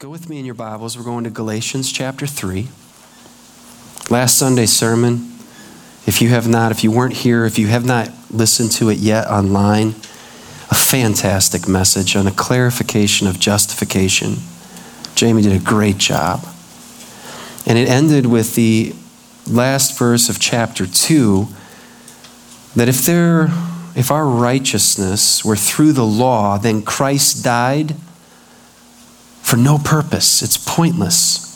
Go with me in your Bibles. We're going to Galatians chapter 3. Last Sunday's sermon, if you have not, if you weren't here, if you have not listened to it yet online, a fantastic message on a clarification of justification. Jamie did a great job. And it ended with the last verse of chapter 2 that if there if our righteousness were through the law, then Christ died for no purpose. It's pointless.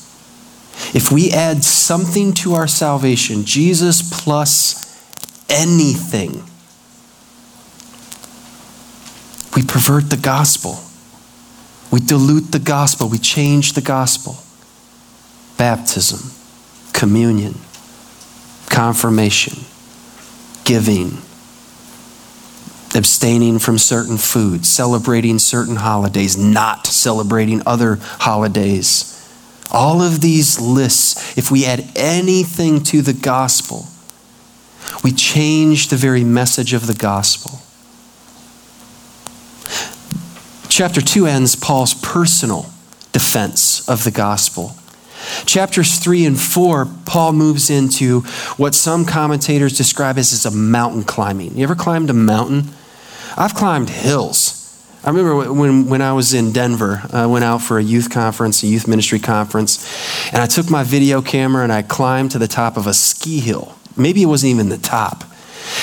If we add something to our salvation, Jesus plus anything, we pervert the gospel. We dilute the gospel. We change the gospel. Baptism, communion, confirmation, giving, abstaining from certain foods, celebrating certain holidays, not celebrating other holidays. All of these lists, if we add anything to the gospel, we change the very message of the gospel. Chapter 2 ends Paul's personal defense of the gospel. Chapters 3 and 4, Paul moves into what some commentators describe as, as a mountain climbing. You ever climbed a mountain? I've climbed hills. I remember when, when I was in Denver, I went out for a youth conference, a youth ministry conference, and I took my video camera and I climbed to the top of a ski hill. Maybe it wasn't even the top.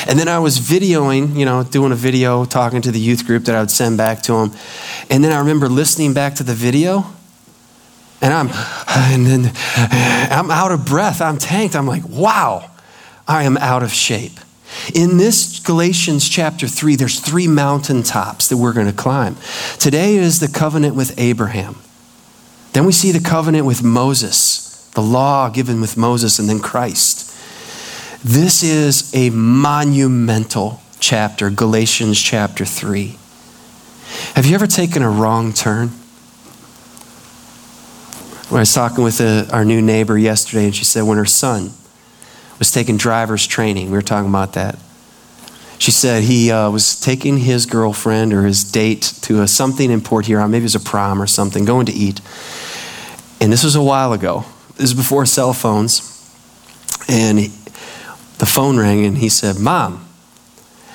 And then I was videoing, you know, doing a video, talking to the youth group that I would send back to them. And then I remember listening back to the video, and I'm, and then I'm out of breath. I'm tanked. I'm like, wow, I am out of shape. In this Galatians chapter 3, there's three mountaintops that we're going to climb. Today is the covenant with Abraham. Then we see the covenant with Moses, the law given with Moses, and then Christ. This is a monumental chapter, Galatians chapter 3. Have you ever taken a wrong turn? I was talking with a, our new neighbor yesterday, and she said when her son was taking driver's training. We were talking about that. She said he uh, was taking his girlfriend or his date to a, something in Port Huron, maybe it was a prom or something, going to eat. And this was a while ago. This was before cell phones. And he, the phone rang and he said, Mom,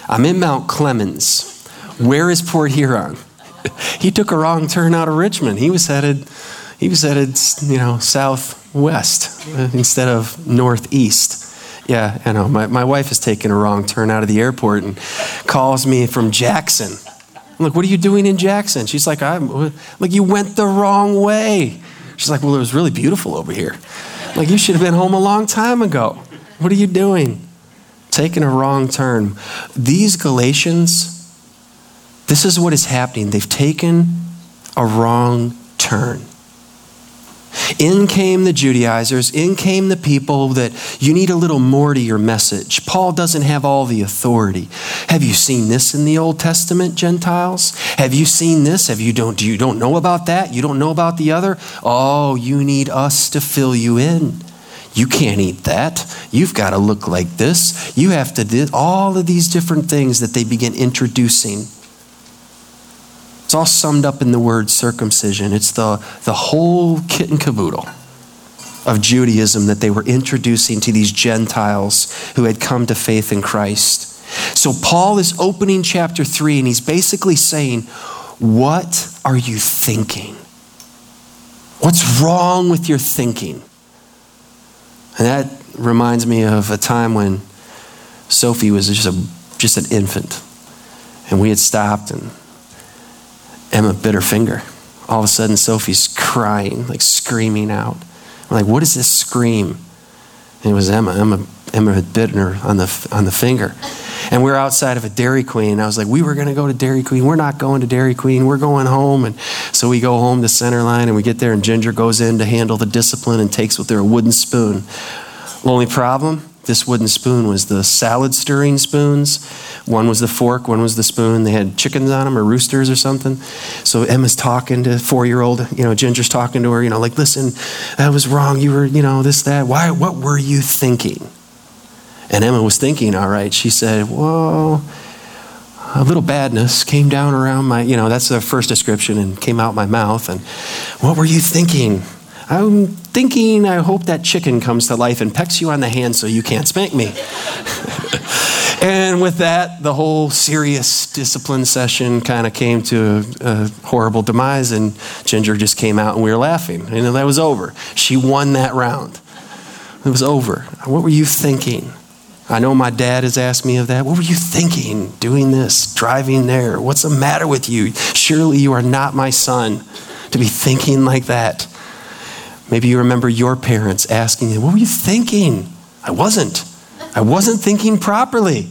I'm in Mount Clemens. Where is Port Huron? he took a wrong turn out of Richmond. He was headed, he was headed, you know, southwest instead of northeast. Yeah, I know. My, my wife has taken a wrong turn out of the airport and calls me from Jackson. I'm like, what are you doing in Jackson? She's like, I'm like, you went the wrong way. She's like, well, it was really beautiful over here. I'm like, you should have been home a long time ago. What are you doing? Taking a wrong turn. These Galatians, this is what is happening. They've taken a wrong turn. In came the Judaizers, in came the people that you need a little more to your message. Paul doesn't have all the authority. Have you seen this in the Old Testament, Gentiles? Have you seen this? Have you don't you don't know about that? You don't know about the other? Oh, you need us to fill you in. You can't eat that. You've got to look like this. You have to do all of these different things that they begin introducing it's all summed up in the word circumcision. It's the, the whole kit and caboodle of Judaism that they were introducing to these Gentiles who had come to faith in Christ. So Paul is opening chapter 3 and he's basically saying, What are you thinking? What's wrong with your thinking? And that reminds me of a time when Sophie was just, a, just an infant. And we had stopped and Emma bit her finger. All of a sudden, Sophie's crying, like screaming out. I'm like, what is this scream? And it was Emma. Emma, Emma had bitten her on the, on the finger. And we are outside of a Dairy Queen. I was like, we were going to go to Dairy Queen. We're not going to Dairy Queen. We're going home. And so we go home to Centerline and we get there, and Ginger goes in to handle the discipline and takes with her a wooden spoon. Only problem this wooden spoon was the salad stirring spoons. One was the fork, one was the spoon. They had chickens on them or roosters or something. So Emma's talking to four year old, you know, Ginger's talking to her, you know, like, listen, that was wrong. You were, you know, this, that. Why, what were you thinking? And Emma was thinking, all right. She said, well, a little badness came down around my, you know, that's the first description and came out my mouth. And what were you thinking? I'm thinking, I hope that chicken comes to life and pecks you on the hand so you can't spank me. and with that, the whole serious discipline session kind of came to a horrible demise, and Ginger just came out and we were laughing. And that was over. She won that round. It was over. What were you thinking? I know my dad has asked me of that. What were you thinking doing this, driving there? What's the matter with you? Surely you are not my son to be thinking like that. Maybe you remember your parents asking you, What were you thinking? I wasn't. I wasn't thinking properly.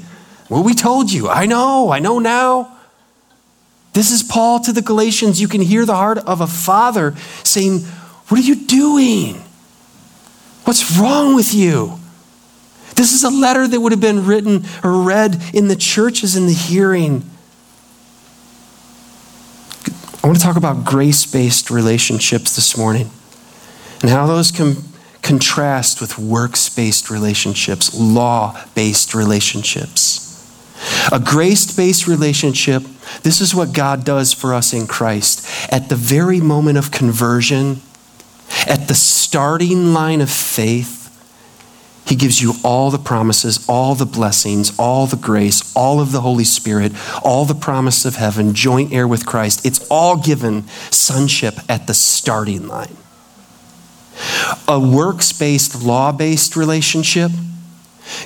Well, we told you. I know. I know now. This is Paul to the Galatians. You can hear the heart of a father saying, What are you doing? What's wrong with you? This is a letter that would have been written or read in the churches in the hearing. I want to talk about grace based relationships this morning and how those can contrast with works based relationships, law based relationships. A grace based relationship, this is what God does for us in Christ. At the very moment of conversion, at the starting line of faith, he gives you all the promises, all the blessings, all the grace, all of the Holy Spirit, all the promise of heaven, joint heir with Christ. It's all given sonship at the starting line. A works based, law based relationship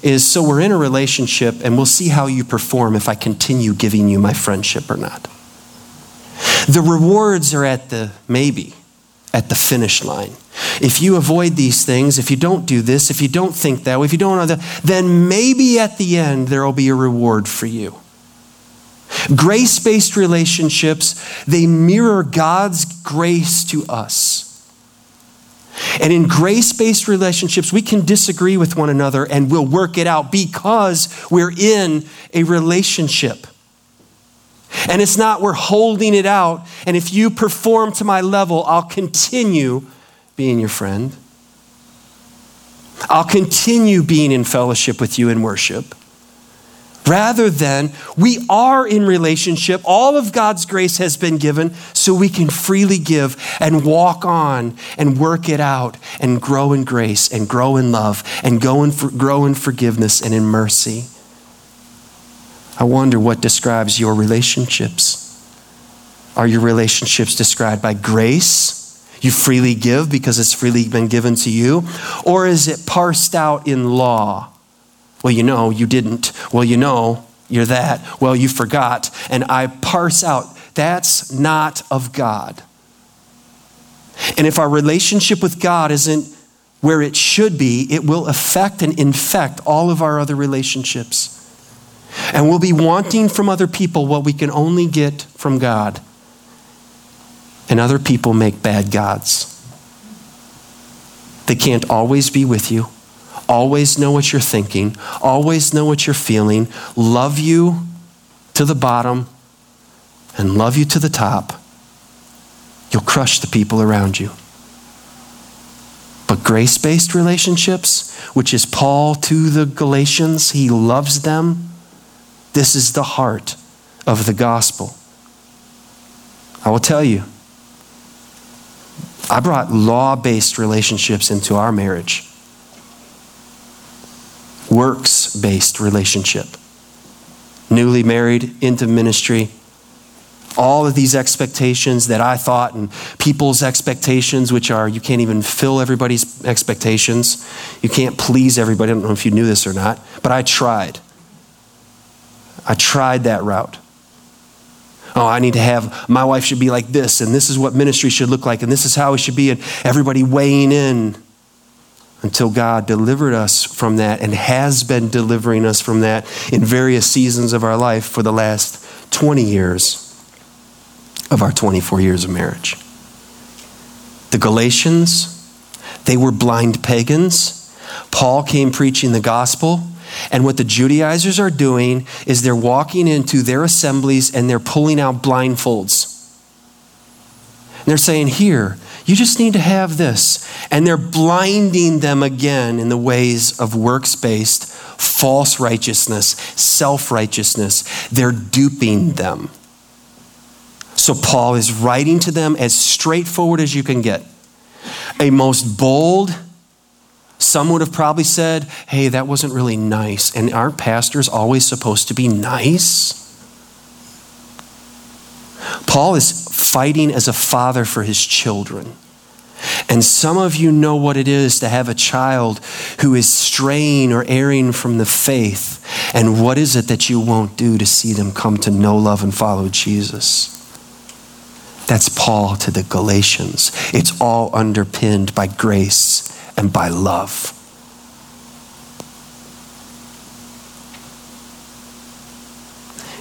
is so we're in a relationship and we'll see how you perform if I continue giving you my friendship or not. The rewards are at the maybe at the finish line. If you avoid these things, if you don't do this, if you don't think that if you don't know that, then maybe at the end there will be a reward for you. Grace based relationships, they mirror God's grace to us. And in grace based relationships, we can disagree with one another and we'll work it out because we're in a relationship. And it's not we're holding it out, and if you perform to my level, I'll continue being your friend. I'll continue being in fellowship with you in worship. Rather than we are in relationship, all of God's grace has been given so we can freely give and walk on and work it out and grow in grace and grow in love and go in for, grow in forgiveness and in mercy. I wonder what describes your relationships. Are your relationships described by grace? You freely give because it's freely been given to you? Or is it parsed out in law? Well, you know, you didn't. Well, you know, you're that. Well, you forgot. And I parse out. That's not of God. And if our relationship with God isn't where it should be, it will affect and infect all of our other relationships. And we'll be wanting from other people what we can only get from God. And other people make bad gods. They can't always be with you, always know what you're thinking, always know what you're feeling, love you to the bottom, and love you to the top. You'll crush the people around you. But grace based relationships, which is Paul to the Galatians, he loves them this is the heart of the gospel. I will tell you, I brought law based relationships into our marriage, works based relationship. Newly married, into ministry, all of these expectations that I thought and people's expectations, which are you can't even fill everybody's expectations. You can't please everybody. I don't know if you knew this or not, but I tried. I tried that route. Oh, I need to have, my wife should be like this, and this is what ministry should look like, and this is how it should be, and everybody weighing in until God delivered us from that and has been delivering us from that in various seasons of our life for the last 20 years of our 24 years of marriage. The Galatians, they were blind pagans. Paul came preaching the gospel. And what the Judaizers are doing is they're walking into their assemblies and they're pulling out blindfolds. And they're saying, Here, You just need to have this. And they're blinding them again in the ways of works based, false righteousness, self righteousness. They're duping them. So Paul is writing to them as straightforward as you can get. A most bold, some would have probably said, hey, that wasn't really nice. And aren't pastors always supposed to be nice? Paul is fighting as a father for his children. And some of you know what it is to have a child who is straying or erring from the faith. And what is it that you won't do to see them come to know, love, and follow Jesus? That's Paul to the Galatians. It's all underpinned by grace and by love.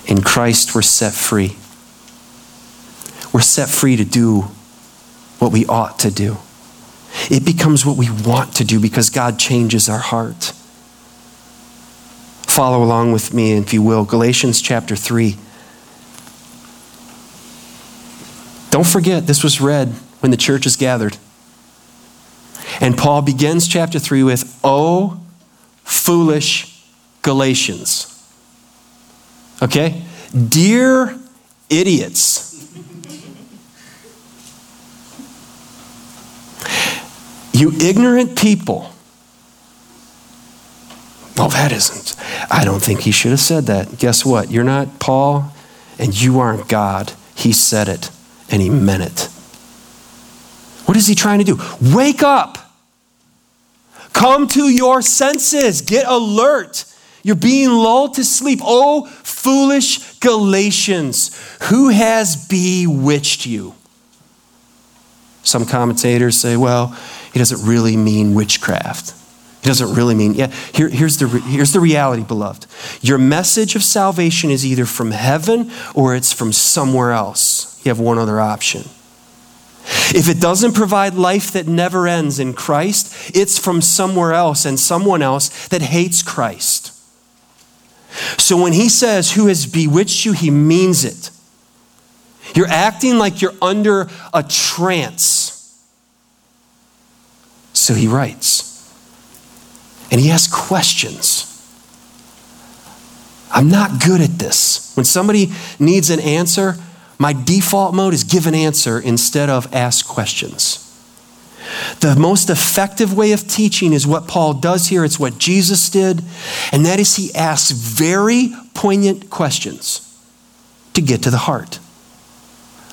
In Christ, we're set free. We're set free to do what we ought to do. It becomes what we want to do because God changes our heart. Follow along with me, if you will. Galatians chapter 3. Don't forget, this was read when the church is gathered. And Paul begins chapter 3 with, Oh, foolish Galatians. Okay? Dear idiots. You ignorant people. Well, that isn't. I don't think he should have said that. Guess what? You're not Paul, and you aren't God. He said it, and he meant it. What is he trying to do? Wake up. Come to your senses. Get alert. You're being lulled to sleep. Oh, foolish Galatians, who has bewitched you? Some commentators say, well, he doesn't really mean witchcraft. He doesn't really mean, yeah, here, here's, the, here's the reality, beloved. Your message of salvation is either from heaven or it's from somewhere else. You have one other option. If it doesn't provide life that never ends in Christ, it's from somewhere else and someone else that hates Christ. So when he says, Who has bewitched you, he means it. You're acting like you're under a trance. So he writes. And he asks questions. I'm not good at this. When somebody needs an answer, my default mode is give an answer instead of ask questions. The most effective way of teaching is what Paul does here. It's what Jesus did, and that is he asks very poignant questions to get to the heart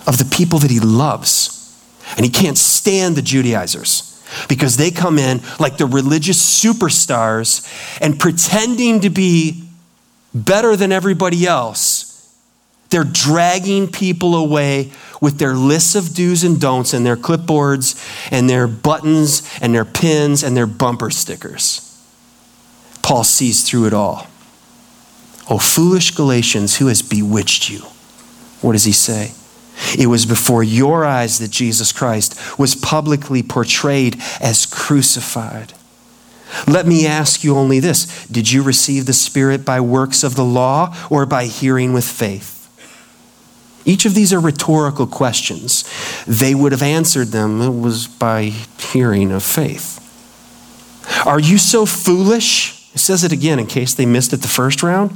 of the people that he loves. And he can't stand the Judaizers because they come in like the religious superstars and pretending to be better than everybody else. They're dragging people away with their lists of do's and don'ts and their clipboards and their buttons and their pins and their bumper stickers. Paul sees through it all. Oh, foolish Galatians, who has bewitched you? What does he say? It was before your eyes that Jesus Christ was publicly portrayed as crucified. Let me ask you only this Did you receive the Spirit by works of the law or by hearing with faith? Each of these are rhetorical questions. They would have answered them it was by hearing of faith. Are you so foolish? It says it again in case they missed it the first round.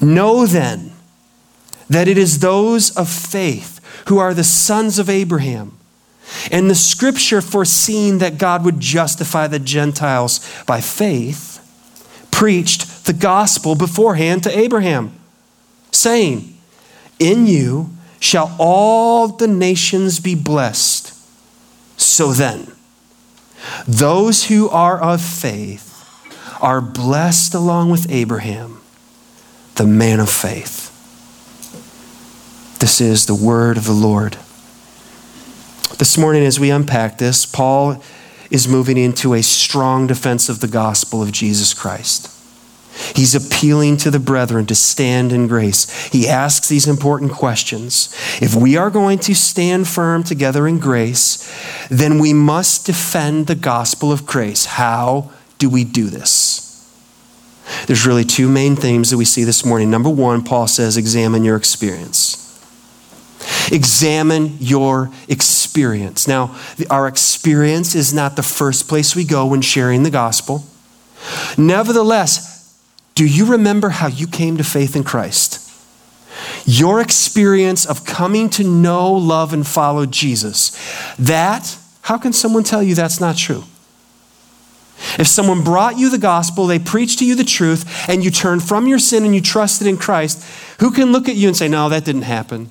Know then that it is those of faith who are the sons of Abraham. And the scripture foreseeing that God would justify the Gentiles by faith preached the gospel beforehand to Abraham, saying, In you shall all the nations be blessed. So then, those who are of faith are blessed along with Abraham the man of faith. This is the word of the Lord. This morning, as we unpack this, Paul is moving into a strong defense of the gospel of Jesus Christ. He's appealing to the brethren to stand in grace. He asks these important questions. If we are going to stand firm together in grace, then we must defend the gospel of grace. How do we do this? There's really two main themes that we see this morning. Number one, Paul says, examine your experience. Examine your experience. Now, our experience is not the first place we go when sharing the gospel. Nevertheless, do you remember how you came to faith in Christ? Your experience of coming to know, love, and follow Jesus. That, how can someone tell you that's not true? If someone brought you the gospel, they preached to you the truth, and you turned from your sin and you trusted in Christ, who can look at you and say, No, that didn't happen?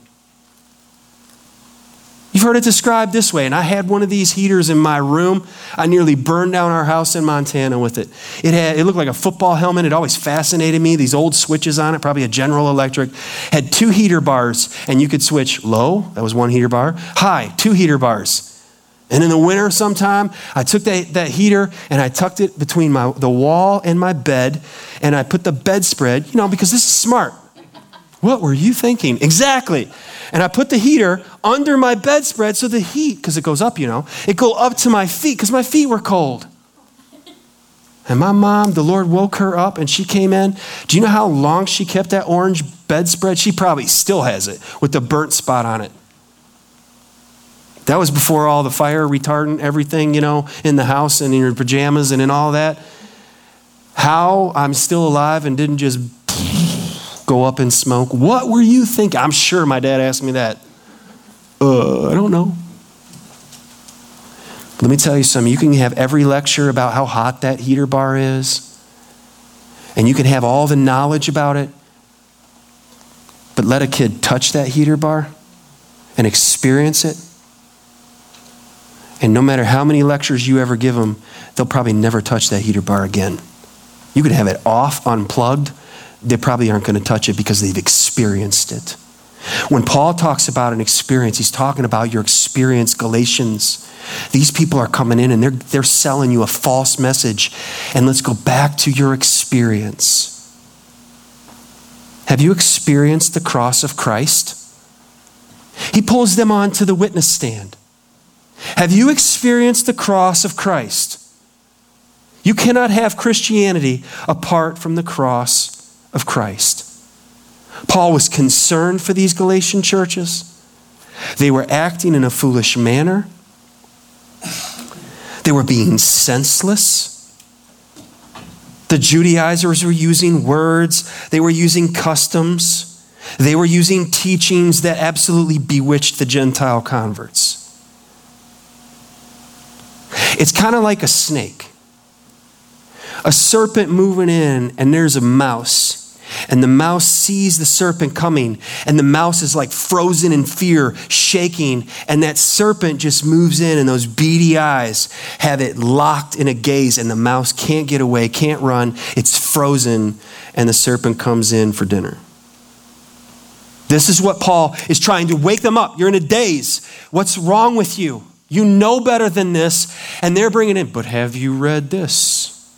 You've heard it described this way, and I had one of these heaters in my room. I nearly burned down our house in Montana with it. It had it looked like a football helmet. It always fascinated me. These old switches on it, probably a General Electric, had two heater bars, and you could switch low, that was one heater bar, high, two heater bars. And in the winter, sometime, I took that, that heater and I tucked it between my, the wall and my bed, and I put the bedspread, you know, because this is smart. What were you thinking? Exactly. And I put the heater under my bedspread so the heat, because it goes up, you know, it go up to my feet because my feet were cold. And my mom, the Lord woke her up and she came in. Do you know how long she kept that orange bedspread? She probably still has it with the burnt spot on it. That was before all the fire retardant, everything, you know, in the house and in your pajamas and in all that. How I'm still alive and didn't just go up in smoke. What were you thinking? I'm sure my dad asked me that. Uh, I don't know. Let me tell you something. You can have every lecture about how hot that heater bar is, and you can have all the knowledge about it, but let a kid touch that heater bar and experience it. And no matter how many lectures you ever give them, they'll probably never touch that heater bar again. You could have it off, unplugged, they probably aren't going to touch it because they've experienced it. When Paul talks about an experience, he's talking about your experience, Galatians. These people are coming in and they're, they're selling you a false message. And let's go back to your experience. Have you experienced the cross of Christ? He pulls them on to the witness stand. Have you experienced the cross of Christ? You cannot have Christianity apart from the cross of Christ. Paul was concerned for these Galatian churches. They were acting in a foolish manner. They were being senseless. The Judaizers were using words, they were using customs, they were using teachings that absolutely bewitched the Gentile converts. It's kind of like a snake. A serpent moving in, and there's a mouse and the mouse sees the serpent coming, and the mouse is like frozen in fear, shaking. And that serpent just moves in, and those beady eyes have it locked in a gaze, and the mouse can't get away, can't run. It's frozen, and the serpent comes in for dinner. This is what Paul is trying to wake them up. You're in a daze. What's wrong with you? You know better than this. And they're bringing in, but have you read this?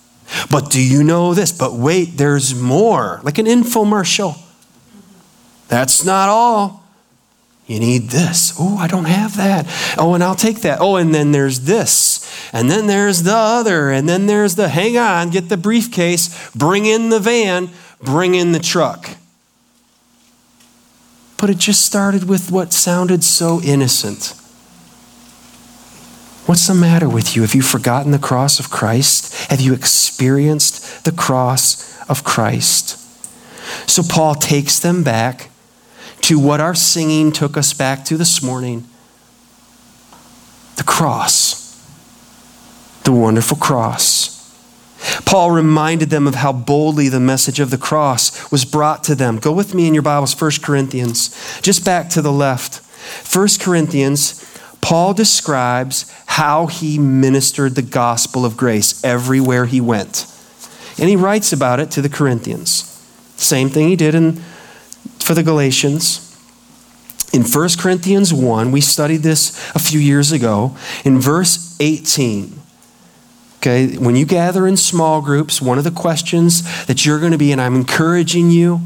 But do you know this? But wait, there's more. Like an infomercial. That's not all. You need this. Oh, I don't have that. Oh, and I'll take that. Oh, and then there's this. And then there's the other. And then there's the hang on, get the briefcase, bring in the van, bring in the truck. But it just started with what sounded so innocent. What's the matter with you? Have you forgotten the cross of Christ? Have you experienced the cross of Christ? So Paul takes them back to what our singing took us back to this morning the cross, the wonderful cross. Paul reminded them of how boldly the message of the cross was brought to them. Go with me in your Bibles, 1 Corinthians, just back to the left. 1 Corinthians Paul describes how he ministered the gospel of grace everywhere he went. And he writes about it to the Corinthians. Same thing he did in, for the Galatians. In 1 Corinthians 1, we studied this a few years ago. In verse 18, okay, when you gather in small groups, one of the questions that you're going to be, and I'm encouraging you,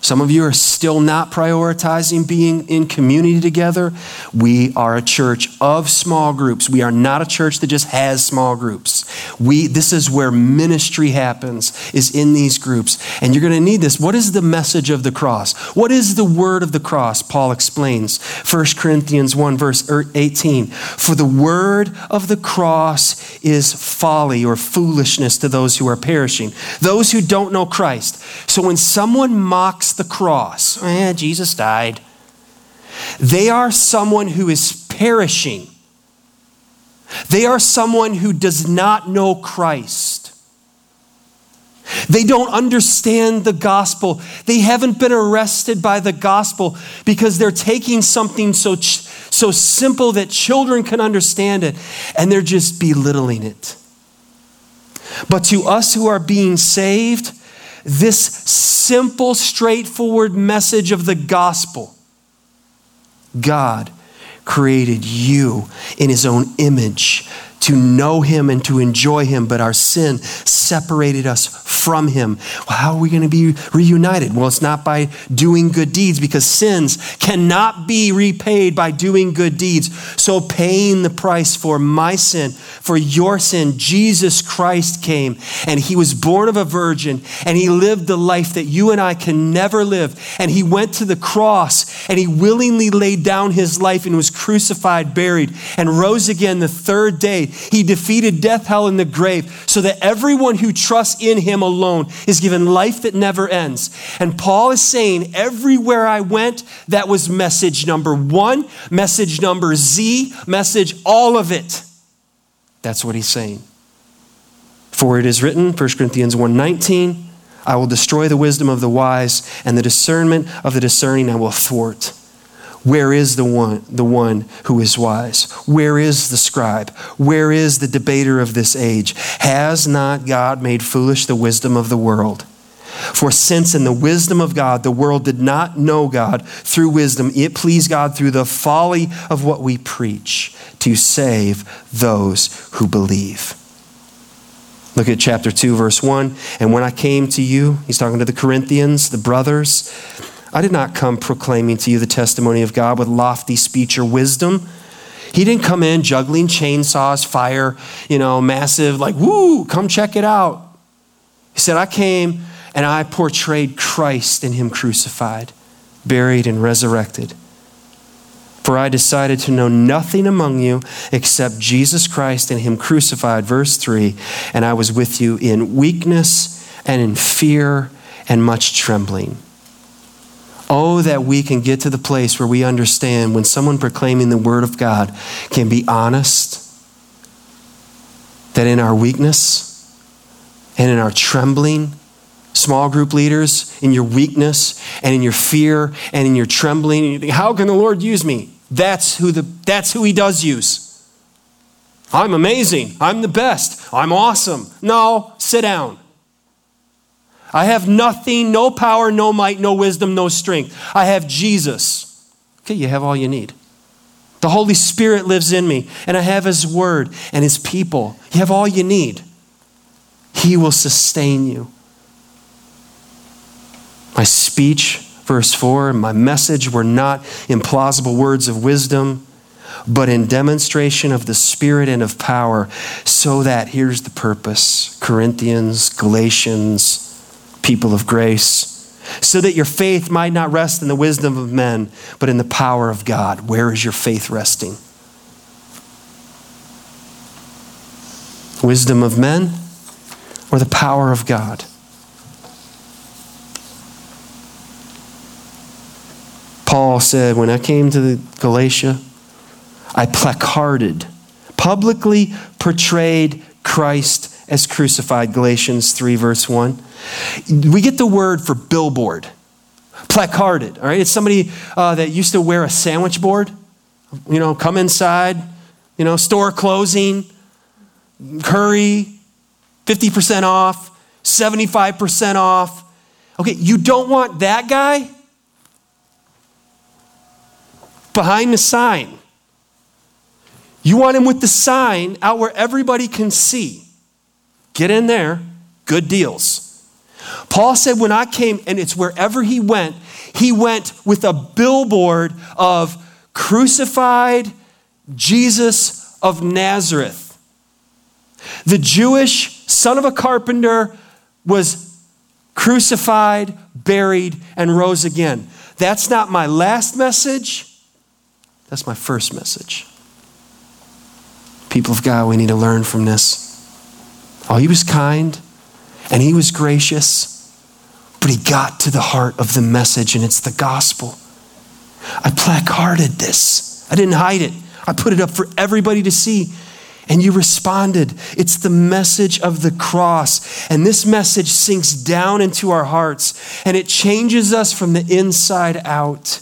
some of you are still not prioritizing being in community together. We are a church of small groups. We are not a church that just has small groups. We this is where ministry happens is in these groups. And you're going to need this. What is the message of the cross? What is the word of the cross? Paul explains. 1 Corinthians 1 verse er, 18. For the word of the cross is folly or foolishness to those who are perishing, those who don't know Christ. So when someone mocks the cross. Eh, Jesus died. They are someone who is perishing. They are someone who does not know Christ. They don't understand the gospel. They haven't been arrested by the gospel because they're taking something so, so simple that children can understand it and they're just belittling it. But to us who are being saved, this simple, straightforward message of the gospel. God created you in his own image to know him and to enjoy him, but our sin separated us from him. Well, how are we going to be reunited? Well, it's not by doing good deeds because sins cannot be repaid by doing good deeds. So, paying the price for my sin, for your sin, Jesus Christ came and he was born of a virgin and he lived the life that you and I can never live. And he went to the cross and he willingly laid down his life and was crucified, buried, and rose again the third day he defeated death, hell, and the grave so that everyone who trusts in him alone is given life that never ends. And Paul is saying, everywhere I went, that was message number one, message number Z, message all of it. That's what he's saying. For it is written, 1 Corinthians 1:19, I will destroy the wisdom of the wise, and the discernment of the discerning I will thwart. Where is the one, the one who is wise? Where is the scribe? Where is the debater of this age? Has not God made foolish the wisdom of the world? For since in the wisdom of God the world did not know God through wisdom, it pleased God through the folly of what we preach to save those who believe. Look at chapter 2, verse 1. And when I came to you, he's talking to the Corinthians, the brothers, I did not come proclaiming to you the testimony of God with lofty speech or wisdom. He didn't come in juggling chainsaws, fire, you know, massive, like, woo, come check it out. He said, I came and I portrayed Christ in Him crucified, buried, and resurrected. For I decided to know nothing among you except Jesus Christ and Him crucified. Verse 3 And I was with you in weakness and in fear and much trembling. Oh, that we can get to the place where we understand when someone proclaiming the Word of God can be honest, that in our weakness and in our trembling, small group leaders, in your weakness and in your fear and in your trembling, and you think, how can the Lord use me? That's who, the, that's who He does use. I'm amazing. I'm the best. I'm awesome. No, sit down. I have nothing, no power, no might, no wisdom, no strength. I have Jesus. Okay, you have all you need. The Holy Spirit lives in me, and I have His Word and His people. You have all you need. He will sustain you. My speech, verse 4, my message were not implausible words of wisdom, but in demonstration of the Spirit and of power, so that, here's the purpose Corinthians, Galatians, people of grace, so that your faith might not rest in the wisdom of men, but in the power of God. Where is your faith resting? Wisdom of men or the power of God? Paul said, When I came to Galatia, I placarded, publicly portrayed Christ as crucified, Galatians 3, verse 1. We get the word for billboard, placarded, all right? It's somebody uh, that used to wear a sandwich board, you know, come inside, you know, store closing, curry, 50% off, 75% off. Okay, you don't want that guy? behind the sign. You want him with the sign out where everybody can see. Get in there, good deals. Paul said, when I came, and it's wherever he went, he went with a billboard of crucified Jesus of Nazareth. The Jewish son of a carpenter was crucified, buried, and rose again. That's not my last message, that's my first message. People of God, we need to learn from this. Oh, he was kind and he was gracious, but he got to the heart of the message, and it's the gospel. I placarded this, I didn't hide it, I put it up for everybody to see. And you responded. It's the message of the cross. And this message sinks down into our hearts and it changes us from the inside out.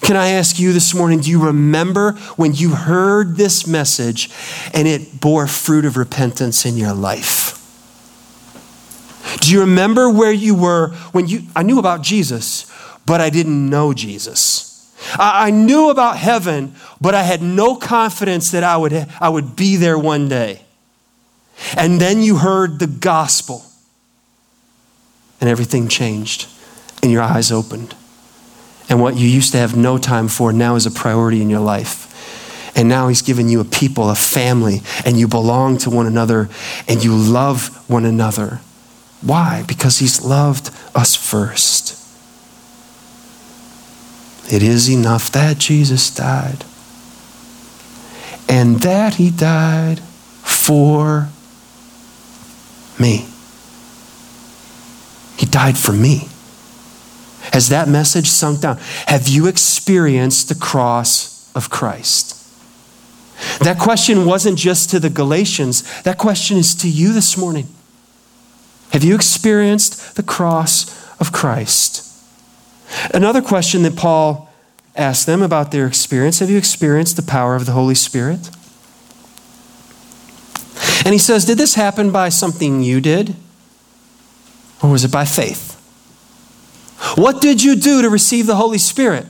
Can I ask you this morning, do you remember when you heard this message and it bore fruit of repentance in your life? Do you remember where you were when you, I knew about Jesus, but I didn't know Jesus? I, I knew about heaven, but I had no confidence that I would, I would be there one day. And then you heard the gospel, and everything changed, and your eyes opened. And what you used to have no time for now is a priority in your life. And now he's given you a people, a family, and you belong to one another and you love one another. Why? Because he's loved us first. It is enough that Jesus died and that he died for me. He died for me. Has that message sunk down? Have you experienced the cross of Christ? That question wasn't just to the Galatians, that question is to you this morning. Have you experienced the cross of Christ? Another question that Paul asked them about their experience have you experienced the power of the Holy Spirit? And he says, Did this happen by something you did? Or was it by faith? What did you do to receive the Holy Spirit?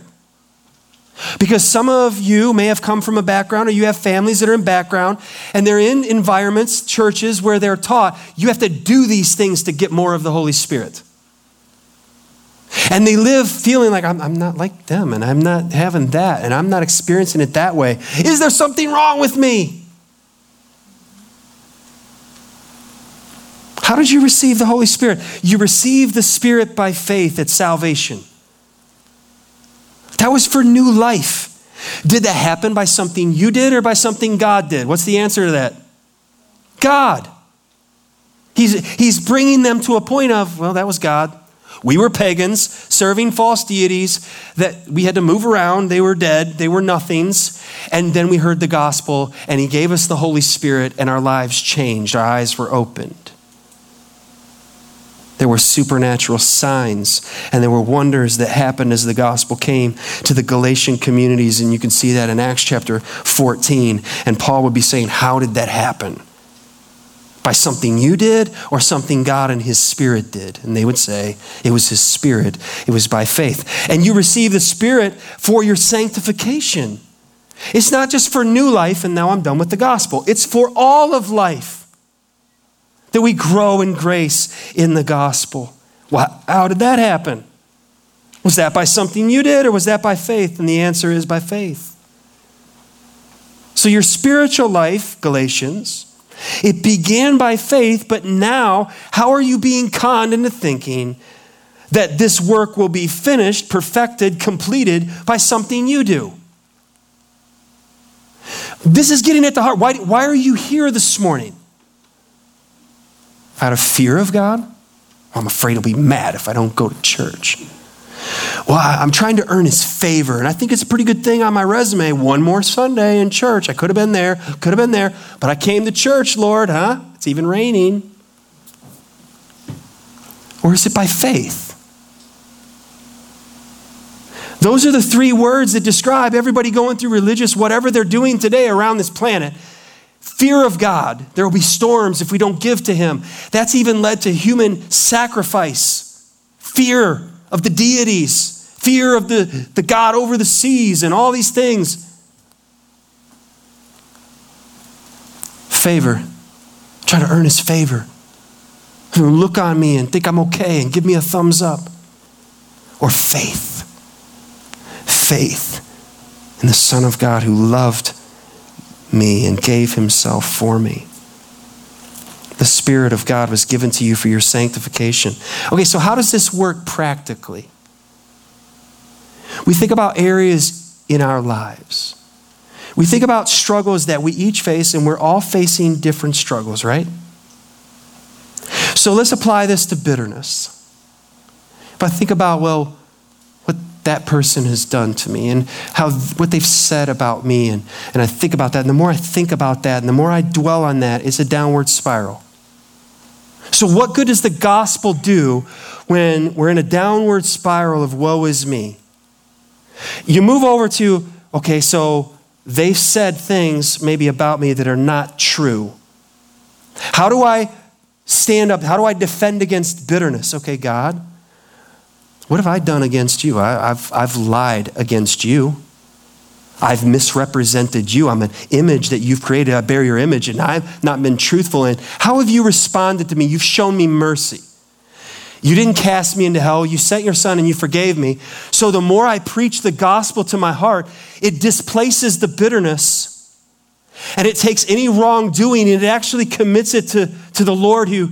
Because some of you may have come from a background, or you have families that are in background, and they're in environments, churches, where they're taught you have to do these things to get more of the Holy Spirit. And they live feeling like I'm, I'm not like them, and I'm not having that, and I'm not experiencing it that way. Is there something wrong with me? How did you receive the Holy Spirit? You received the Spirit by faith at salvation. That was for new life. Did that happen by something you did or by something God did? What's the answer to that? God. He's, he's bringing them to a point of, well, that was God. We were pagans serving false deities that we had to move around. They were dead, they were nothings. And then we heard the gospel, and He gave us the Holy Spirit, and our lives changed. Our eyes were opened. There were supernatural signs and there were wonders that happened as the gospel came to the Galatian communities. And you can see that in Acts chapter 14. And Paul would be saying, How did that happen? By something you did or something God and His Spirit did? And they would say, It was His Spirit, it was by faith. And you receive the Spirit for your sanctification. It's not just for new life, and now I'm done with the gospel, it's for all of life that we grow in grace in the gospel. Well, how did that happen? Was that by something you did or was that by faith? And the answer is by faith. So, your spiritual life, Galatians, it began by faith, but now, how are you being conned into thinking that this work will be finished, perfected, completed by something you do? This is getting at the heart. Why, why are you here this morning? Out of fear of God? I'm afraid he'll be mad if I don't go to church. Well, I'm trying to earn his favor, and I think it's a pretty good thing on my resume. One more Sunday in church. I could have been there, could have been there, but I came to church, Lord, huh? It's even raining. Or is it by faith? Those are the three words that describe everybody going through religious, whatever they're doing today around this planet. Fear of God. There will be storms if we don't give to Him. That's even led to human sacrifice, fear of the deities, fear of the, the God over the seas and all these things. Favor. Try to earn his favor. Look on me and think I'm okay and give me a thumbs up. Or faith. Faith in the Son of God who loved me and gave himself for me. The Spirit of God was given to you for your sanctification. Okay, so how does this work practically? We think about areas in our lives. We think about struggles that we each face, and we're all facing different struggles, right? So let's apply this to bitterness. If I think about, well, that person has done to me and how what they've said about me, and, and I think about that, and the more I think about that, and the more I dwell on that, it's a downward spiral. So, what good does the gospel do when we're in a downward spiral of woe is me? You move over to, okay, so they've said things maybe about me that are not true. How do I stand up? How do I defend against bitterness? Okay, God, what have I done against you? I, have I've lied against you. I've misrepresented you. I'm an image that you've created. I bear your image, and I've not been truthful. And how have you responded to me? You've shown me mercy. You didn't cast me into hell. You sent your son and you forgave me. So the more I preach the gospel to my heart, it displaces the bitterness and it takes any wrongdoing and it actually commits it to, to the Lord who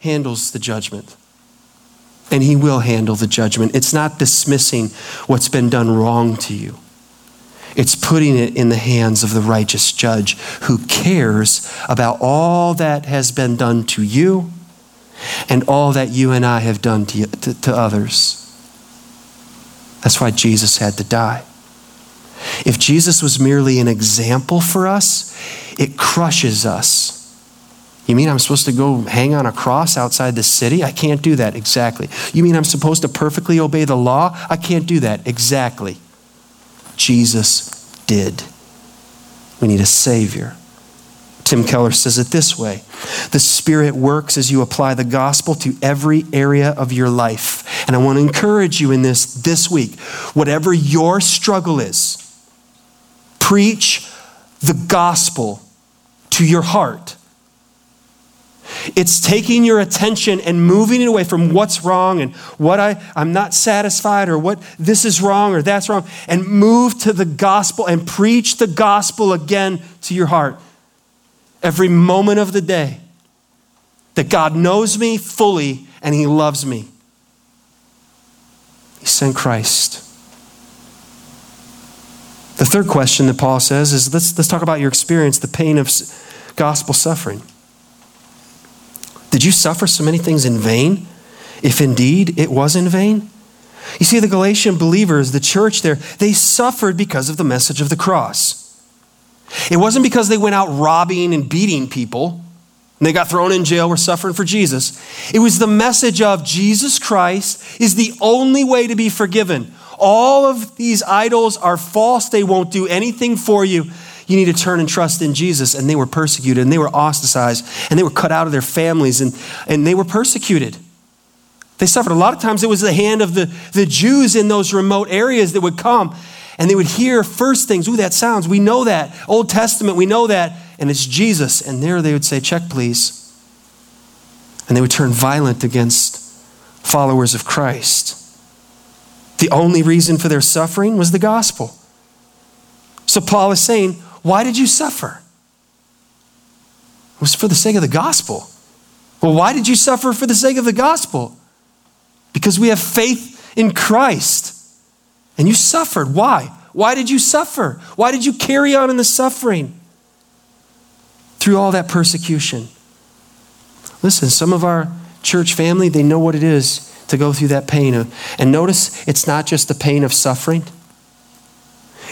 handles the judgment. And he will handle the judgment. It's not dismissing what's been done wrong to you. It's putting it in the hands of the righteous judge who cares about all that has been done to you and all that you and I have done to, you, to, to others. That's why Jesus had to die. If Jesus was merely an example for us, it crushes us. You mean I'm supposed to go hang on a cross outside the city? I can't do that. Exactly. You mean I'm supposed to perfectly obey the law? I can't do that. Exactly. Jesus did. We need a Savior. Tim Keller says it this way The Spirit works as you apply the gospel to every area of your life. And I want to encourage you in this this week. Whatever your struggle is, preach the gospel to your heart. It's taking your attention and moving it away from what's wrong and what I, I'm not satisfied or what this is wrong or that's wrong, and move to the gospel and preach the gospel again to your heart every moment of the day that God knows me fully and He loves me. He sent Christ. The third question that Paul says is let's, let's talk about your experience, the pain of gospel suffering. Did you suffer so many things in vain? If indeed it was in vain? You see, the Galatian believers, the church there, they suffered because of the message of the cross. It wasn't because they went out robbing and beating people and they got thrown in jail, were suffering for Jesus. It was the message of Jesus Christ is the only way to be forgiven. All of these idols are false, they won't do anything for you. You need to turn and trust in Jesus. And they were persecuted and they were ostracized and they were cut out of their families and, and they were persecuted. They suffered. A lot of times it was the hand of the, the Jews in those remote areas that would come and they would hear first things, ooh, that sounds, we know that. Old Testament, we know that. And it's Jesus. And there they would say, check, please. And they would turn violent against followers of Christ. The only reason for their suffering was the gospel. So Paul is saying, why did you suffer? It was for the sake of the gospel. Well, why did you suffer for the sake of the gospel? Because we have faith in Christ. And you suffered. Why? Why did you suffer? Why did you carry on in the suffering through all that persecution? Listen, some of our church family, they know what it is to go through that pain. Of, and notice it's not just the pain of suffering,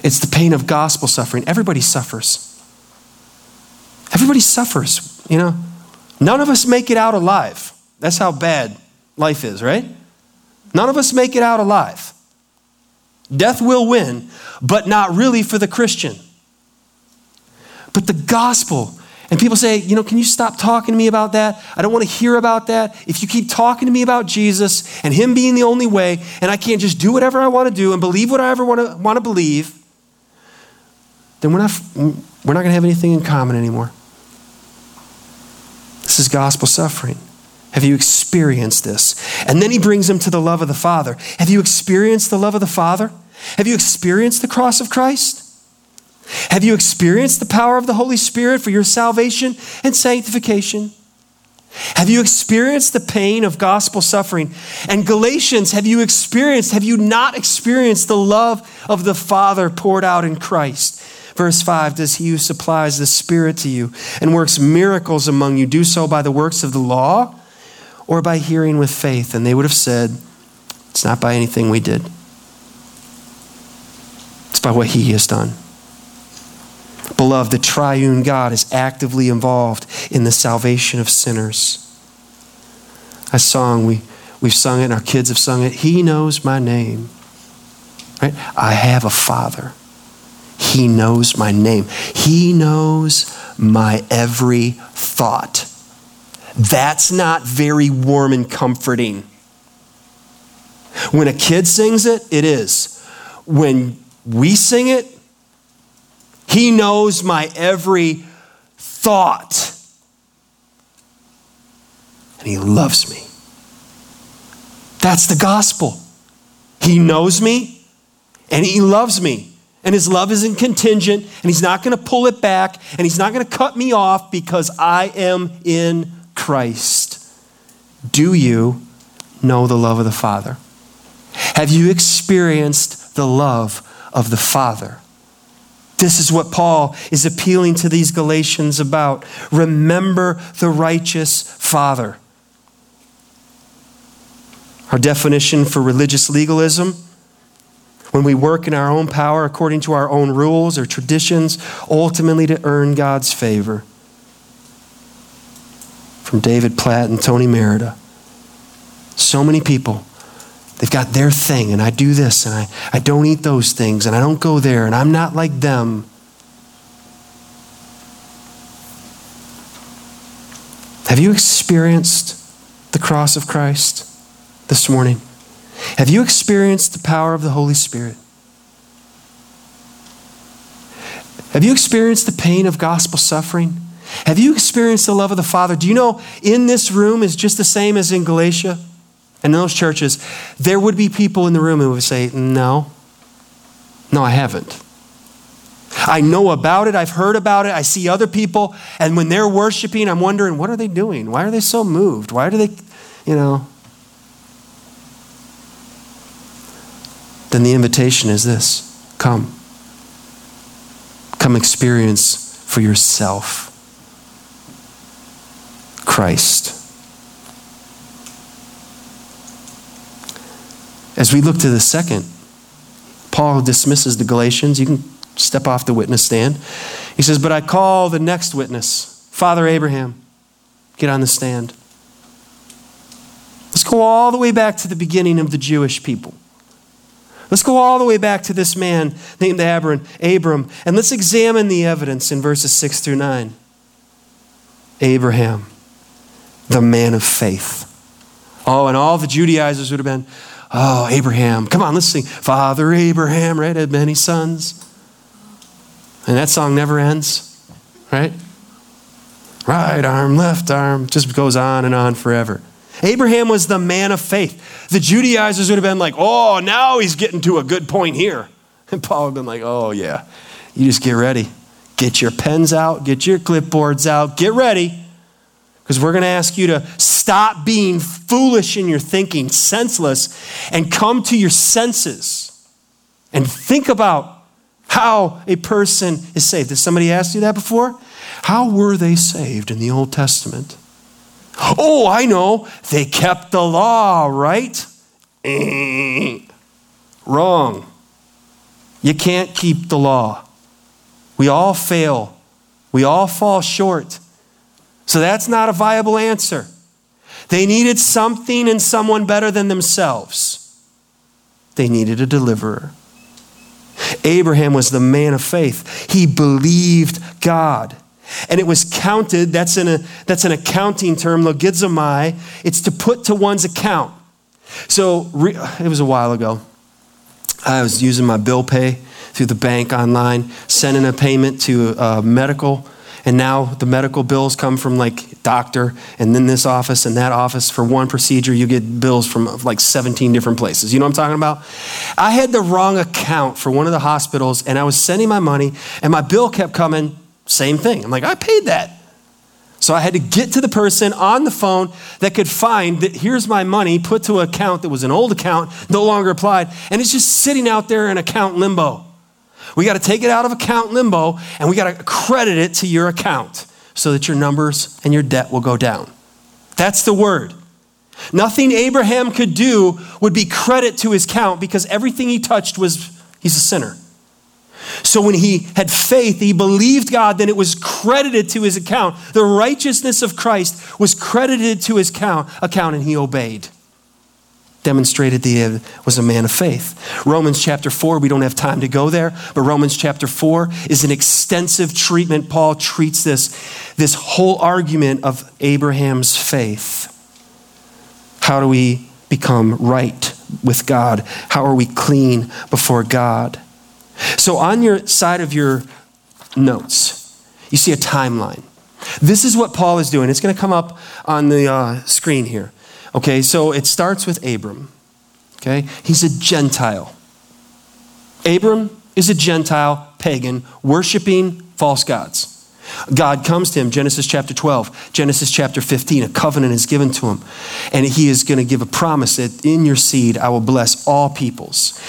it's the pain of gospel suffering. Everybody suffers. Everybody suffers, you know. None of us make it out alive. That's how bad life is, right? None of us make it out alive. Death will win, but not really for the Christian. But the gospel And people say, you know, can you stop talking to me about that? I don't want to hear about that. If you keep talking to me about Jesus and Him being the only way, and I can't just do whatever I want to do and believe what I ever want to, want to believe, then we're not, we're not going to have anything in common anymore. This is gospel suffering. Have you experienced this? And then he brings him to the love of the Father. Have you experienced the love of the Father? Have you experienced the cross of Christ? Have you experienced the power of the Holy Spirit for your salvation and sanctification? Have you experienced the pain of gospel suffering? And Galatians, have you experienced, have you not experienced the love of the Father poured out in Christ? Verse 5 Does he who supplies the Spirit to you and works miracles among you do so by the works of the law or by hearing with faith? And they would have said, It's not by anything we did, it's by what he has done. Beloved, the triune God is actively involved in the salvation of sinners. A song, we, we've sung it, and our kids have sung it. He knows my name. Right? I have a father. He knows my name. He knows my every thought. That's not very warm and comforting. When a kid sings it, it is. When we sing it, he knows my every thought. And He loves me. That's the gospel. He knows me and He loves me. And His love isn't contingent and He's not going to pull it back and He's not going to cut me off because I am in Christ. Do you know the love of the Father? Have you experienced the love of the Father? This is what Paul is appealing to these Galatians about. Remember the righteous Father. Our definition for religious legalism when we work in our own power according to our own rules or traditions, ultimately to earn God's favor. From David Platt and Tony Merida. So many people They've got their thing, and I do this, and I, I don't eat those things, and I don't go there, and I'm not like them. Have you experienced the cross of Christ this morning? Have you experienced the power of the Holy Spirit? Have you experienced the pain of gospel suffering? Have you experienced the love of the Father? Do you know in this room is just the same as in Galatia? And in those churches, there would be people in the room who would say, No, no, I haven't. I know about it. I've heard about it. I see other people. And when they're worshiping, I'm wondering, what are they doing? Why are they so moved? Why do they, you know? Then the invitation is this come. Come experience for yourself Christ. As we look to the second, Paul dismisses the Galatians. You can step off the witness stand. He says, But I call the next witness, Father Abraham. Get on the stand. Let's go all the way back to the beginning of the Jewish people. Let's go all the way back to this man named Abram, Abram, and let's examine the evidence in verses 6 through 9. Abraham, the man of faith. Oh, and all the Judaizers would have been, Oh, Abraham. Come on, let's sing. Father Abraham, right, had many sons. And that song never ends, right? Right arm, left arm, just goes on and on forever. Abraham was the man of faith. The Judaizers would have been like, oh, now he's getting to a good point here. And Paul would have been like, oh, yeah, you just get ready. Get your pens out, get your clipboards out, get ready. Because we're going to ask you to stop being foolish in your thinking, senseless, and come to your senses and think about how a person is saved. Has somebody asked you that before? How were they saved in the Old Testament? Oh, I know. They kept the law, right? Wrong. You can't keep the law. We all fail. We all fall short. So that's not a viable answer. They needed something and someone better than themselves. They needed a deliverer. Abraham was the man of faith. He believed God. And it was counted. That's, in a, that's an accounting term, logizomai. It's to put to one's account. So re, it was a while ago. I was using my bill pay through the bank online, sending a payment to a medical and now the medical bills come from like doctor and then this office and that office for one procedure you get bills from like 17 different places you know what i'm talking about i had the wrong account for one of the hospitals and i was sending my money and my bill kept coming same thing i'm like i paid that so I had to get to the person on the phone that could find that here's my money put to an account that was an old account, no longer applied, and it's just sitting out there in account limbo. We got to take it out of account limbo and we got to credit it to your account so that your numbers and your debt will go down. That's the word. Nothing Abraham could do would be credit to his count because everything he touched was, he's a sinner. So when he had faith, he believed God, then it was credited to his account. The righteousness of Christ was credited to his account, account and he obeyed demonstrated that he uh, was a man of faith. Romans chapter 4, we don't have time to go there, but Romans chapter 4 is an extensive treatment. Paul treats this, this whole argument of Abraham's faith. How do we become right with God? How are we clean before God? So, on your side of your notes, you see a timeline. This is what Paul is doing. It's going to come up on the uh, screen here. Okay, so it starts with Abram. Okay, he's a Gentile. Abram is a Gentile pagan worshiping false gods. God comes to him, Genesis chapter 12, Genesis chapter 15, a covenant is given to him. And he is going to give a promise that in your seed I will bless all peoples.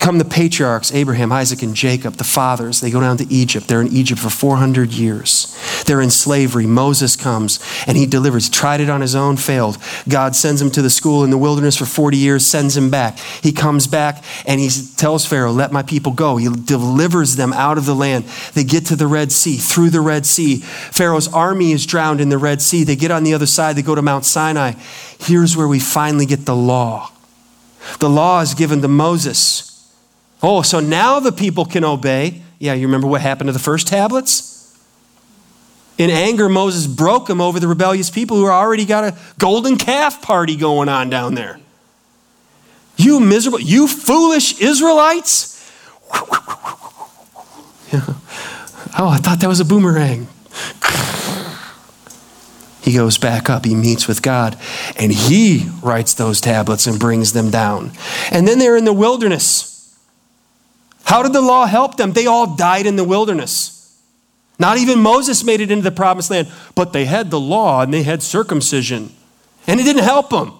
Come the patriarchs, Abraham, Isaac, and Jacob, the fathers, they go down to Egypt. They're in Egypt for 400 years. They're in slavery. Moses comes and he delivers. Tried it on his own, failed. God sends him to the school in the wilderness for 40 years, sends him back. He comes back and he tells Pharaoh, Let my people go. He delivers them out of the land. They get to the Red Sea, through the Red Sea. Pharaoh's army is drowned in the Red Sea. They get on the other side, they go to Mount Sinai. Here's where we finally get the law. The law is given to Moses. Oh, so now the people can obey. Yeah, you remember what happened to the first tablets? In anger, Moses broke them over the rebellious people who already got a golden calf party going on down there. You miserable, you foolish Israelites. Oh, I thought that was a boomerang. He goes back up, he meets with God, and he writes those tablets and brings them down. And then they're in the wilderness. How did the law help them? They all died in the wilderness. Not even Moses made it into the promised land, but they had the law and they had circumcision, and it didn't help them.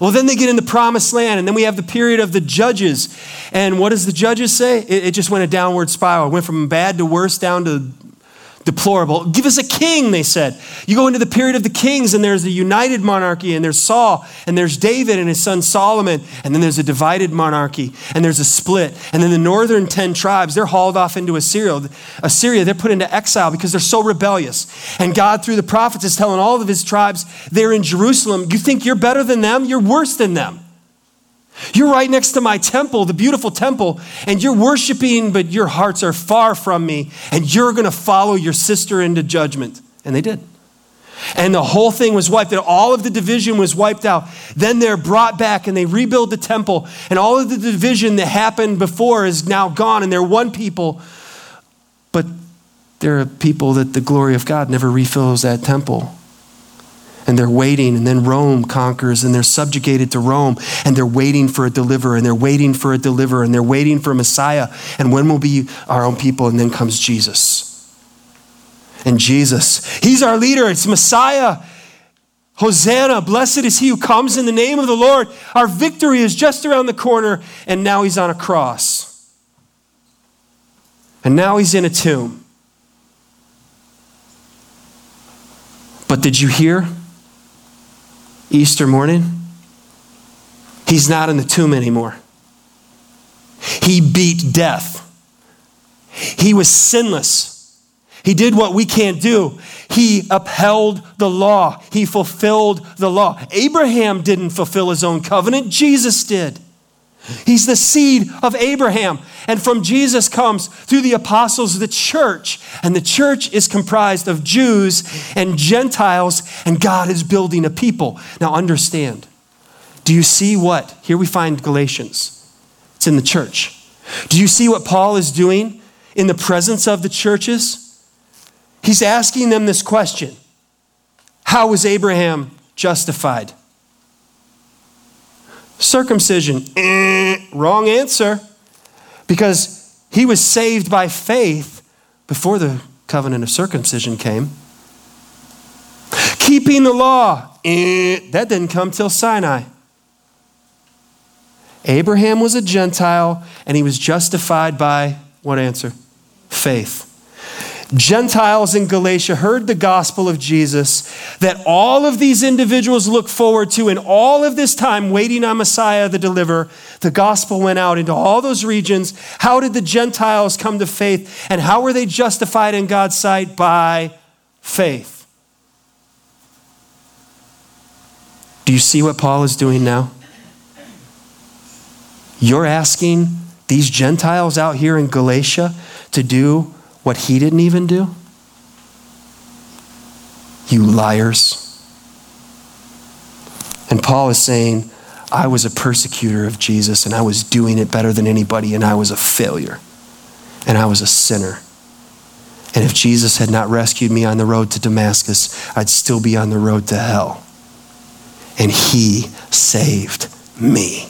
Well, then they get in the promised land, and then we have the period of the judges. And what does the judges say? It, it just went a downward spiral. It went from bad to worse down to deplorable. Give us a king, they said. You go into the period of the kings, and there's a united monarchy, and there's Saul, and there's David and his son Solomon, and then there's a divided monarchy, and there's a split. And then the northern 10 tribes, they're hauled off into Assyria. Assyria, they're put into exile because they're so rebellious. And God, through the prophets, is telling all of his tribes, they're in Jerusalem. You think you're better than them? You're worse than them. You're right next to my temple, the beautiful temple, and you're worshiping, but your hearts are far from me, and you're going to follow your sister into judgment. And they did. And the whole thing was wiped out. All of the division was wiped out. Then they're brought back and they rebuild the temple. And all of the division that happened before is now gone. And they're one people. But there are people that the glory of God never refills that temple and they're waiting, and then Rome conquers, and they're subjugated to Rome, and they're waiting for a deliverer, and they're waiting for a deliverer, and they're waiting for a Messiah. And when will be our own people? And then comes Jesus. And Jesus, He's our leader, it's Messiah. Hosanna, blessed is he who comes in the name of the Lord. Our victory is just around the corner, and now he's on a cross. And now he's in a tomb. But did you hear? Easter morning, he's not in the tomb anymore. He beat death. He was sinless. He did what we can't do. He upheld the law. He fulfilled the law. Abraham didn't fulfill his own covenant, Jesus did. He's the seed of Abraham. And from Jesus comes through the apostles the church. And the church is comprised of Jews and Gentiles, and God is building a people. Now understand. Do you see what? Here we find Galatians. It's in the church. Do you see what Paul is doing in the presence of the churches? He's asking them this question How was Abraham justified? Circumcision. Eh, wrong answer. Because he was saved by faith before the covenant of circumcision came. Keeping the law. Eh, that didn't come till Sinai. Abraham was a Gentile and he was justified by what answer? Faith. Gentiles in Galatia heard the gospel of Jesus that all of these individuals look forward to, and all of this time waiting on Messiah the deliverer, the gospel went out into all those regions. How did the Gentiles come to faith, and how were they justified in God's sight? By faith. Do you see what Paul is doing now? You're asking these Gentiles out here in Galatia to do what he didn't even do? You liars. And Paul is saying, I was a persecutor of Jesus and I was doing it better than anybody and I was a failure and I was a sinner. And if Jesus had not rescued me on the road to Damascus, I'd still be on the road to hell. And he saved me.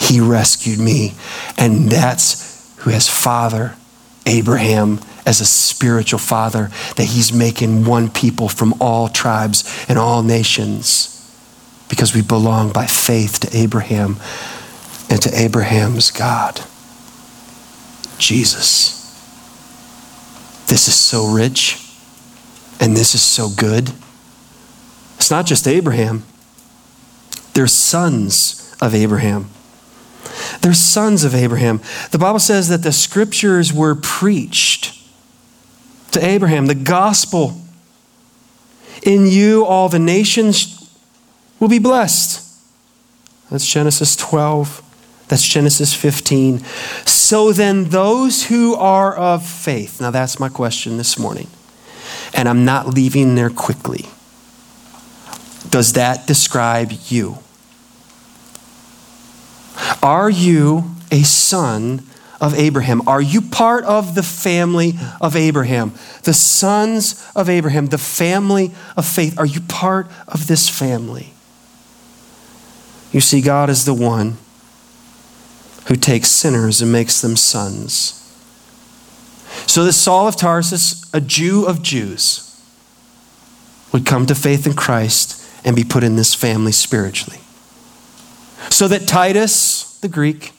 He rescued me. And that's who has Father Abraham as a spiritual father, that he's making one people from all tribes and all nations because we belong by faith to Abraham and to Abraham's God, Jesus. This is so rich and this is so good. It's not just Abraham, they're sons of Abraham. They're sons of Abraham. The Bible says that the scriptures were preached to Abraham, the gospel. In you, all the nations will be blessed. That's Genesis 12. That's Genesis 15. So then, those who are of faith, now that's my question this morning, and I'm not leaving there quickly. Does that describe you? Are you a son of Abraham? Are you part of the family of Abraham? The sons of Abraham, the family of faith. Are you part of this family? You see, God is the one who takes sinners and makes them sons. So that Saul of Tarsus, a Jew of Jews, would come to faith in Christ and be put in this family spiritually. So that Titus, the Greek,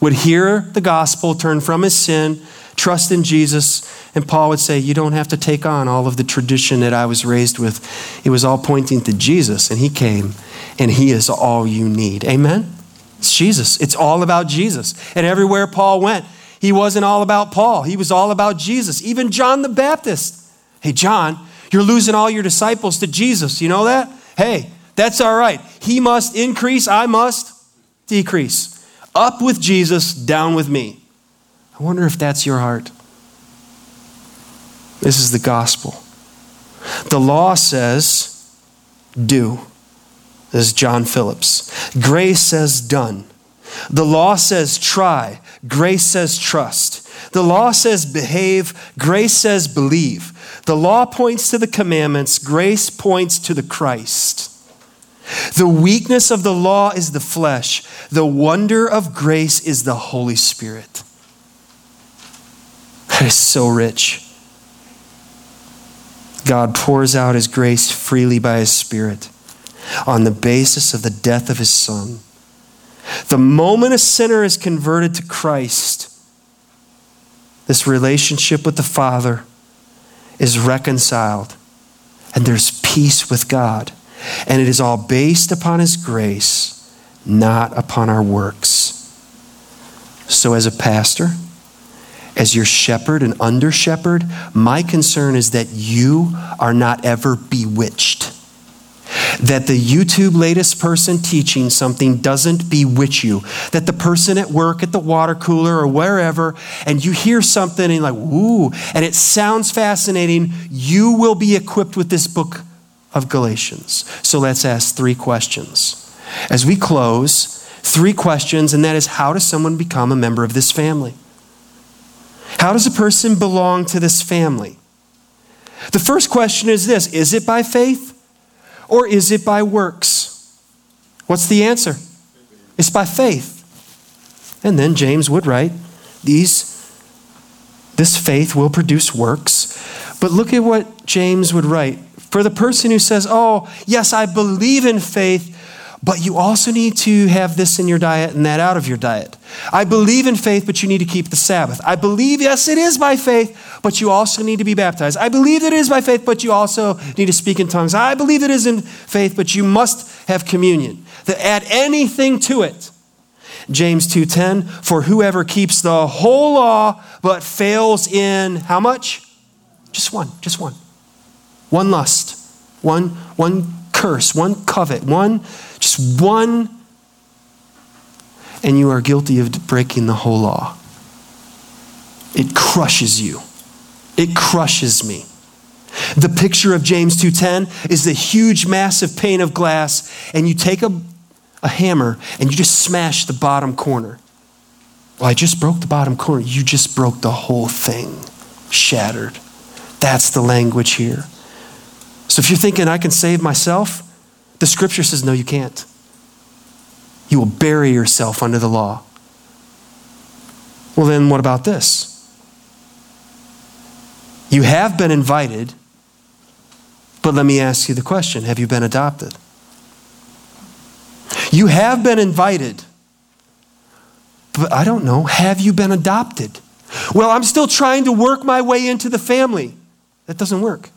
would hear the gospel, turn from his sin, trust in Jesus, and Paul would say, You don't have to take on all of the tradition that I was raised with. It was all pointing to Jesus, and he came, and he is all you need. Amen? It's Jesus. It's all about Jesus. And everywhere Paul went, he wasn't all about Paul, he was all about Jesus. Even John the Baptist. Hey, John, you're losing all your disciples to Jesus. You know that? Hey, that's all right. He must increase, I must decrease. Up with Jesus, down with me. I wonder if that's your heart. This is the gospel. The law says, do. This is John Phillips. Grace says, done. The law says, try. Grace says, trust. The law says, behave. Grace says, believe. The law points to the commandments. Grace points to the Christ. The weakness of the law is the flesh, the wonder of grace is the Holy Spirit. That is so rich. God pours out his grace freely by his Spirit on the basis of the death of his Son. The moment a sinner is converted to Christ, this relationship with the Father is reconciled, and there's peace with God. And it is all based upon His grace, not upon our works. So, as a pastor, as your shepherd and under shepherd, my concern is that you are not ever bewitched. That the YouTube latest person teaching something doesn't bewitch you. That the person at work, at the water cooler, or wherever, and you hear something and like, ooh, and it sounds fascinating, you will be equipped with this book of Galatians. So let's ask three questions. As we close, three questions, and that is how does someone become a member of this family? How does a person belong to this family? The first question is this Is it by faith or is it by works? What's the answer? It's by faith. And then James would write, These, this faith will produce works. But look at what James would write. For the person who says, Oh, yes, I believe in faith, but you also need to have this in your diet and that out of your diet. I believe in faith, but you need to keep the Sabbath. I believe, yes, it is by faith, but you also need to be baptized. I believe it is by faith, but you also need to speak in tongues. I believe it is in faith, but you must have communion. That add anything to it. James 2:10 For whoever keeps the whole law but fails in how much? Just one, just one. One lust, one one curse, one covet, one just one, and you are guilty of breaking the whole law. It crushes you. It crushes me. The picture of James 2:10 is the huge massive pane of glass and you take a, a hammer and you just smash the bottom corner. Well, I just broke the bottom corner. You just broke the whole thing. Shattered. That's the language here. So if you're thinking I can save myself, the scripture says, no, you can't. You will bury yourself under the law. Well, then what about this? You have been invited, but let me ask you the question have you been adopted? You have been invited, but I don't know, have you been adopted? Well, I'm still trying to work my way into the family. That doesn't work.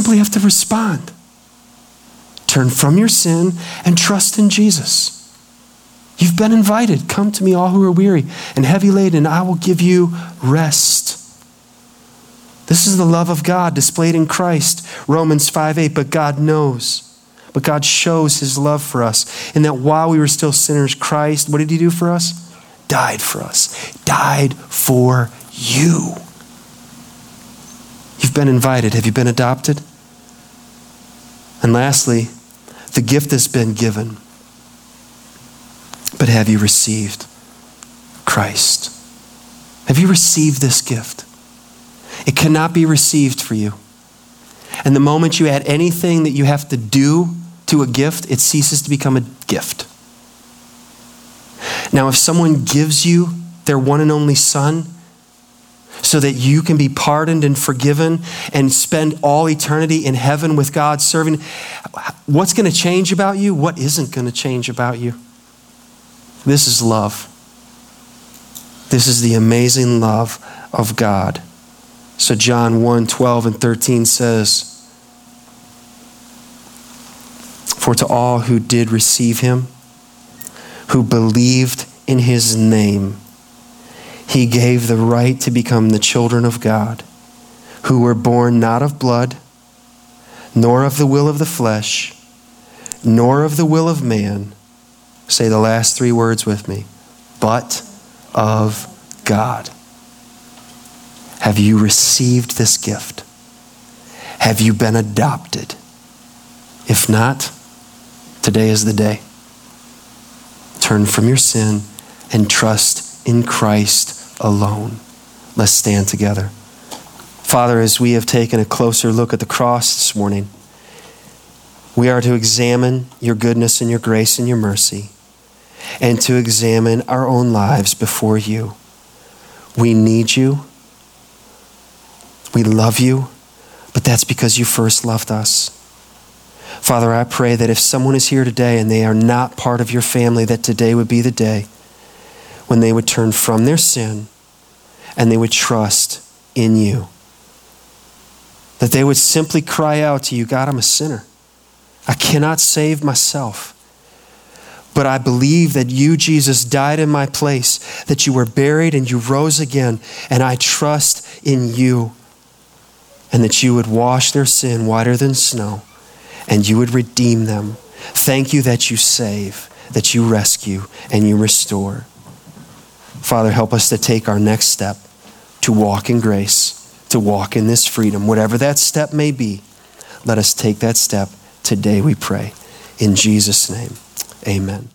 Simply have to respond. Turn from your sin and trust in Jesus. You've been invited. Come to me, all who are weary and heavy laden, and I will give you rest. This is the love of God displayed in Christ. Romans 5 8. But God knows, but God shows his love for us in that while we were still sinners, Christ, what did he do for us? Died for us. Died for you. You've been invited. Have you been adopted? And lastly, the gift has been given. But have you received Christ? Have you received this gift? It cannot be received for you. And the moment you add anything that you have to do to a gift, it ceases to become a gift. Now, if someone gives you their one and only son, so that you can be pardoned and forgiven and spend all eternity in heaven with God serving. What's going to change about you? What isn't going to change about you? This is love. This is the amazing love of God. So John 1 12 and 13 says, For to all who did receive him, who believed in his name, he gave the right to become the children of God, who were born not of blood, nor of the will of the flesh, nor of the will of man. Say the last three words with me but of God. Have you received this gift? Have you been adopted? If not, today is the day. Turn from your sin and trust in Christ alone. Let's stand together. Father, as we have taken a closer look at the cross this morning, we are to examine your goodness and your grace and your mercy, and to examine our own lives before you. We need you. We love you, but that's because you first loved us. Father, I pray that if someone is here today and they are not part of your family, that today would be the day when they would turn from their sin and they would trust in you. That they would simply cry out to you, God, I'm a sinner. I cannot save myself. But I believe that you, Jesus, died in my place, that you were buried and you rose again, and I trust in you. and that you would wash their sin whiter than snow, and you would redeem them. Thank you that you save, that you rescue, and you restore. Father, help us to take our next step to walk in grace, to walk in this freedom. Whatever that step may be, let us take that step today, we pray. In Jesus' name, amen.